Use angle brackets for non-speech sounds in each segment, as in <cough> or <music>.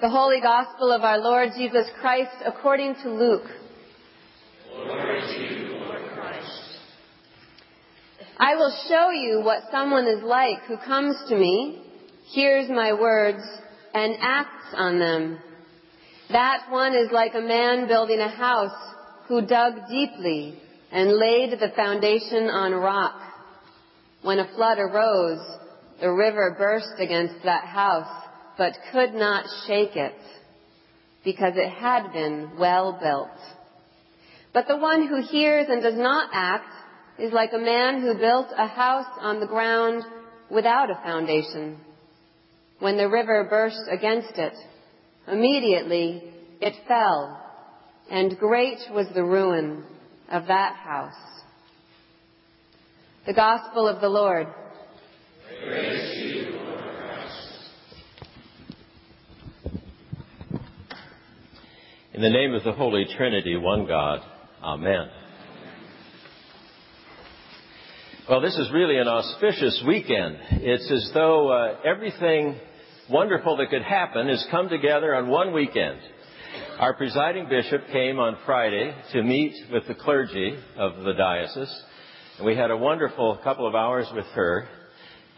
The Holy Gospel of our Lord Jesus Christ according to Luke. To you. I will show you what someone is like who comes to me, hears my words, and acts on them. That one is like a man building a house who dug deeply and laid the foundation on rock. When a flood arose, the river burst against that house but could not shake it because it had been well built. But the one who hears and does not act is like a man who built a house on the ground without a foundation. When the river burst against it, immediately it fell, and great was the ruin of that house. The Gospel of the Lord. Praise In the name of the Holy Trinity, one God. Amen. Well, this is really an auspicious weekend. It's as though uh, everything wonderful that could happen has come together on one weekend. Our presiding bishop came on Friday to meet with the clergy of the diocese, and we had a wonderful couple of hours with her.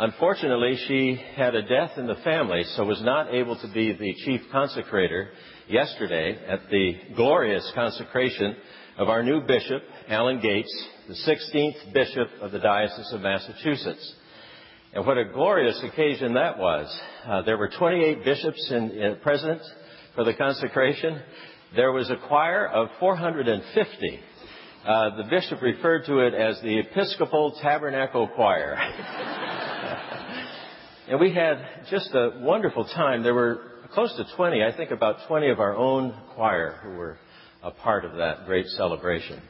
Unfortunately, she had a death in the family, so was not able to be the chief consecrator yesterday at the glorious consecration of our new bishop, Alan Gates, the 16th bishop of the Diocese of Massachusetts. And what a glorious occasion that was. Uh, there were 28 bishops in, in present for the consecration. There was a choir of 450. Uh, the bishop referred to it as the Episcopal Tabernacle Choir. <laughs> <laughs> and we had just a wonderful time. There were close to 20, I think about 20 of our own choir who were a part of that great celebration.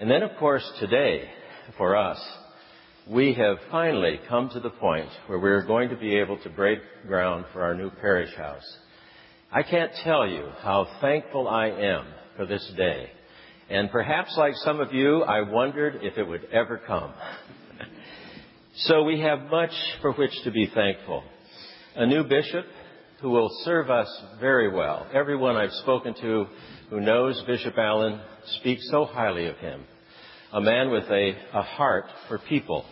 And then, of course, today, for us, we have finally come to the point where we're going to be able to break ground for our new parish house. I can't tell you how thankful I am for this day. And perhaps like some of you, I wondered if it would ever come. <laughs> so we have much for which to be thankful. A new bishop, who will serve us very well. Everyone I've spoken to who knows Bishop Alan speaks so highly of him. A man with a, a heart for people.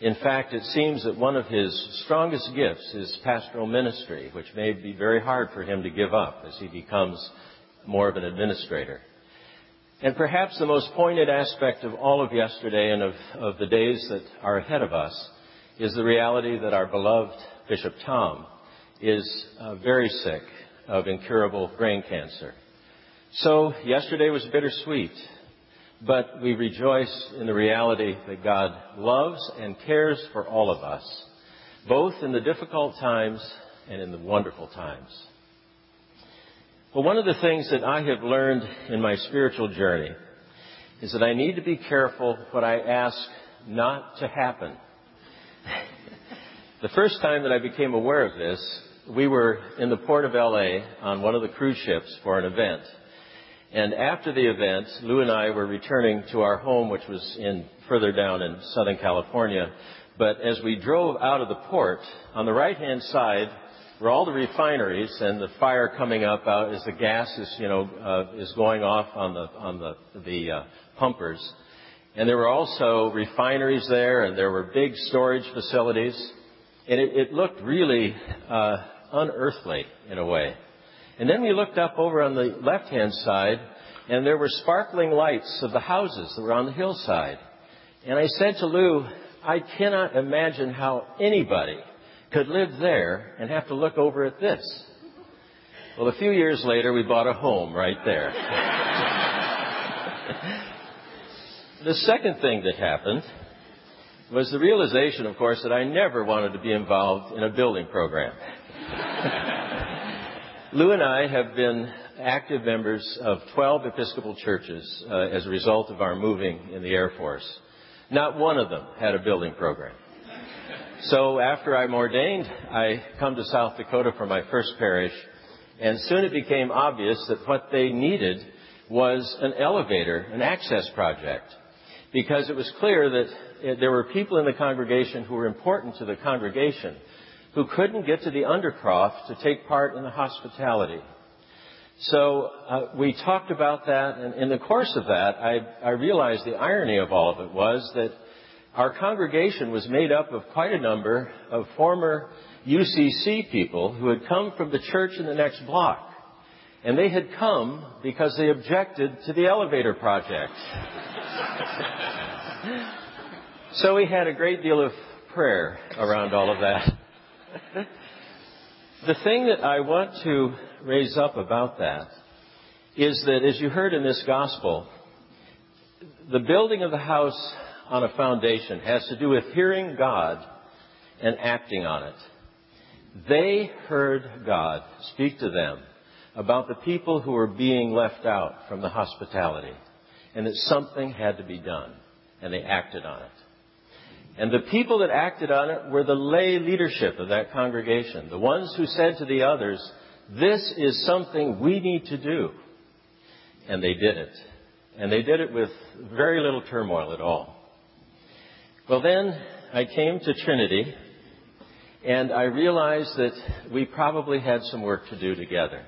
In fact, it seems that one of his strongest gifts is pastoral ministry, which may be very hard for him to give up as he becomes more of an administrator. And perhaps the most pointed aspect of all of yesterday and of, of the days that are ahead of us is the reality that our beloved Bishop Tom is uh, very sick of incurable brain cancer. So yesterday was bittersweet, but we rejoice in the reality that God loves and cares for all of us, both in the difficult times and in the wonderful times. Well, one of the things that I have learned in my spiritual journey is that I need to be careful what I ask not to happen. the first time that I became aware of this we were in the port of LA on one of the cruise ships for an event. And after the event, Lou and I were returning to our home, which was in further down in Southern California. But as we drove out of the port, on the right hand side were all the refineries and the fire coming up out as the gas is, you know, uh, is going off on the on the the uh, pumpers. And there were also refineries there, and there were big storage facilities, and it, it looked really uh, unearthly in a way. And then we looked up over on the left hand side, and there were sparkling lights of the houses that were on the hillside. And I said to Lou, I cannot imagine how anybody could live there and have to look over at this. Well, a few years later, we bought a home right there. <laughs> the second thing that happened was the realization, of course, that I never wanted to be involved in a building program. <laughs> Lou and I have been active members of 12 Episcopal churches uh, as a result of our moving in the Air Force. Not one of them had a building program. So after I'm ordained, I come to South Dakota for my first parish, and soon it became obvious that what they needed was an elevator, an access project, because it was clear that uh, there were people in the congregation who were important to the congregation, who couldn't get to the Undercroft to take part in the hospitality. So uh, we talked about that, and in the course of that, I, I realized the irony of all of it was that our congregation was made up of quite a number of former UCC people who had come from the church in the next block. And they had come because they objected to the elevator project. <laughs> so we had a great deal of prayer around all of that. the thing that I want to raise up about that is that, as you heard in this gospel, the building of the house on a foundation has to do with hearing God and acting on it. They heard God speak to them about the people who were being left out from the hospitality and that something had to be done, and they acted on it. And the people that acted on it were the lay leadership of that congregation, the ones who said to the others, This is something we need to do. And they did it. And they did it with very little turmoil at all. Well, then I came to Trinity, and I realized that we probably had some work to do together.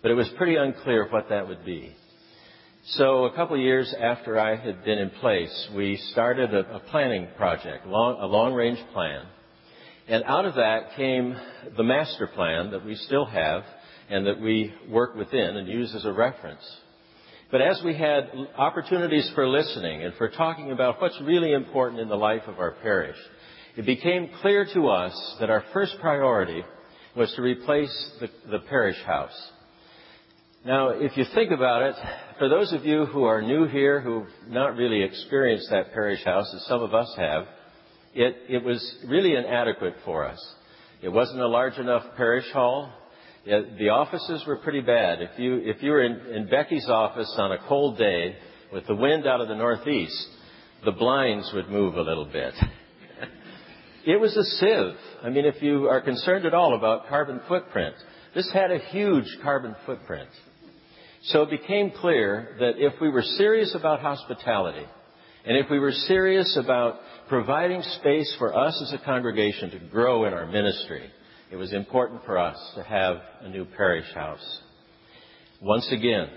But it was pretty unclear what that would be. So a couple of years after I had been in place, we started a, a planning project, long, a long-range plan. And out of that came the master plan that we still have and that we work within and use as a reference. But as we had opportunities for listening and for talking about what's really important in the life of our parish, it became clear to us that our first priority was to replace the, the parish house. Now, if you think about it, for those of you who are new here, who've not really experienced that parish house, as some of us have, it, it was really inadequate for us. It wasn't a large enough parish hall. The offices were pretty bad. If you, if you were in, in Becky's office on a cold day with the wind out of the northeast, the blinds would move a little bit. <laughs> it was a sieve. I mean, if you are concerned at all about carbon footprint, this had a huge carbon footprint. So it became clear that if we were serious about hospitality, and if we were serious about providing space for us as a congregation to grow in our ministry, it was important for us to have a new parish house. Once again,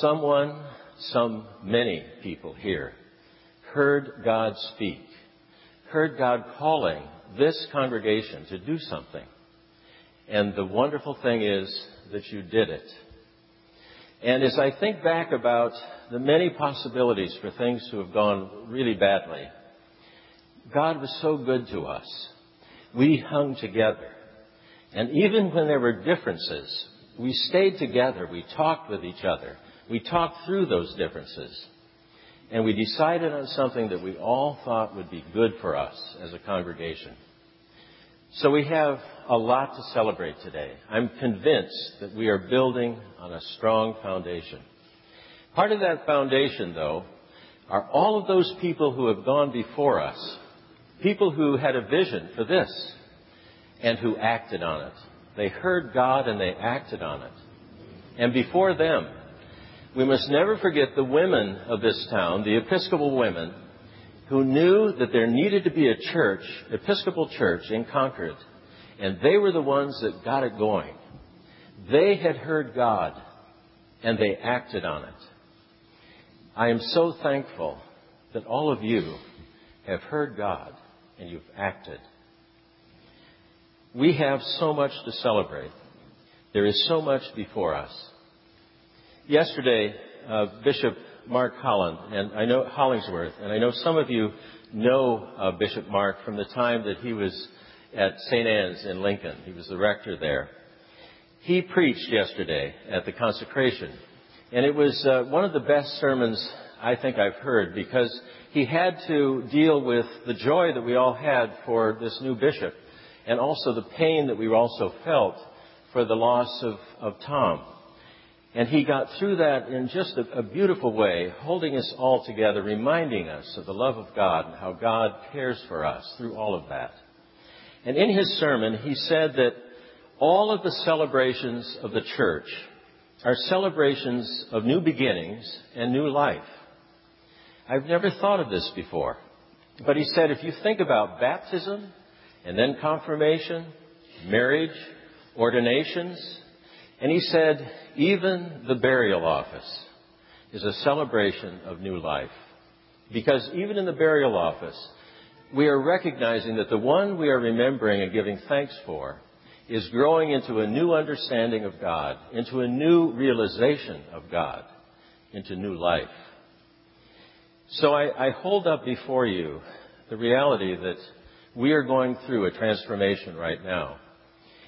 someone, some, many people here heard God speak, heard God calling this congregation to do something. And the wonderful thing is that you did it. And as I think back about the many possibilities for things to have gone really badly, God was so good to us. We hung together. And even when there were differences, we stayed together. We talked with each other. We talked through those differences. And we decided on something that we all thought would be good for us as a congregation. So we have a lot to celebrate today. I'm convinced that we are building on a strong foundation. Part of that foundation, though, are all of those people who have gone before us, people who had a vision for this and who acted on it. They heard God and they acted on it. And before them, we must never forget the women of this town, the Episcopal women, who knew that there needed to be a church, Episcopal church in Concord, and they were the ones that got it going. They had heard God and they acted on it. I am so thankful that all of you have heard God and you've acted. We have so much to celebrate. There is so much before us. Yesterday, uh, Bishop Mark Holland, and I know Hollingsworth, and I know some of you know uh, Bishop Mark from the time that he was at St. Anne's in Lincoln. He was the rector there. He preached yesterday at the consecration, and it was uh, one of the best sermons I think I've heard because he had to deal with the joy that we all had for this new bishop, and also the pain that we also felt for the loss of, of Tom. And he got through that in just a, a, beautiful way, holding us all together, reminding us of the love of God and how God cares for us through all of that. And in his sermon, he said that all of the celebrations of the church are celebrations of new beginnings and new life. I've never thought of this before. But he said if you think about baptism and then confirmation, marriage, ordinations, and he said, even the burial office is a celebration of new life. Because even in the burial office, we are recognizing that the one we are remembering and giving thanks for is growing into a new understanding of God, into a new realization of God, into new life. So I, I hold up before you the reality that we are going through a transformation right now.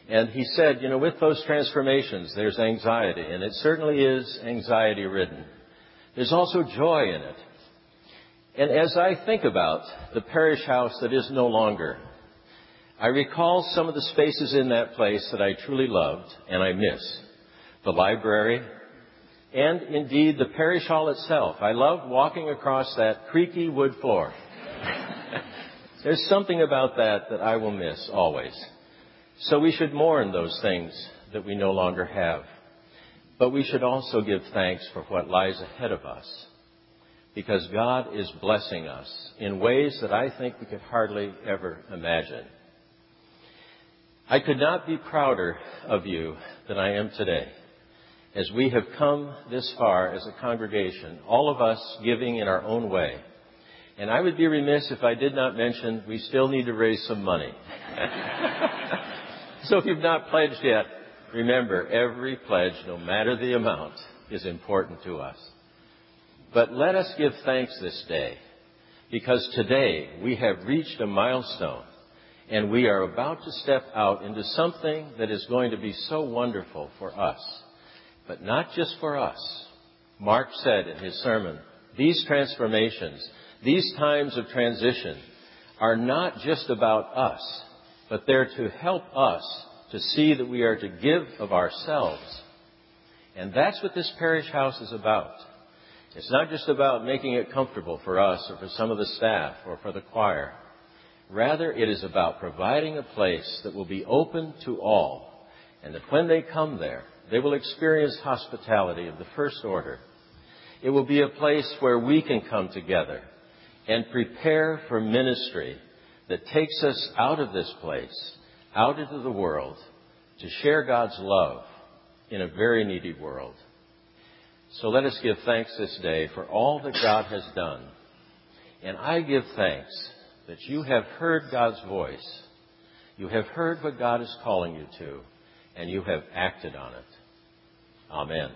And he said, you know, with those transformations, there's anxiety, and it certainly is anxiety ridden. There's also joy in it. And as I think about the parish house that is no longer, I recall some of the spaces in that place that I truly loved and I miss. The library, and indeed the parish hall itself. I loved walking across that creaky wood floor. <laughs> There's something about that that I will miss always. So we should mourn those things that we no longer have. But we should also give thanks for what lies ahead of us. Because God is blessing us in ways that I think we could hardly ever imagine. I could not be prouder of you than I am today as we have come this far as a congregation, all of us giving in our own way. And I would be remiss if I did not mention we still need to raise some money. <laughs> so if you've not pledged yet, remember every pledge, no matter the amount, is important to us. But let us give thanks this day because today we have reached a milestone and we are about to step out into something that is going to be so wonderful for us. But not just for us. Mark said in his sermon, these transformations, these times of transition are not just about us, but they're to help us to see that we are to give of ourselves. And that's what this parish house is about. It's not just about making it comfortable for us or for some of the staff or for the choir. Rather, it is about providing a place that will be open to all and that when they come there, they will experience hospitality of the first order. It will be a place where we can come together and prepare for ministry that takes us out of this place, out into the world, to share God's love in a very needy world. So let us give thanks this day for all that God has done. And I give thanks that you have heard God's voice. You have heard what God is calling you to, and you have acted on it. Amen.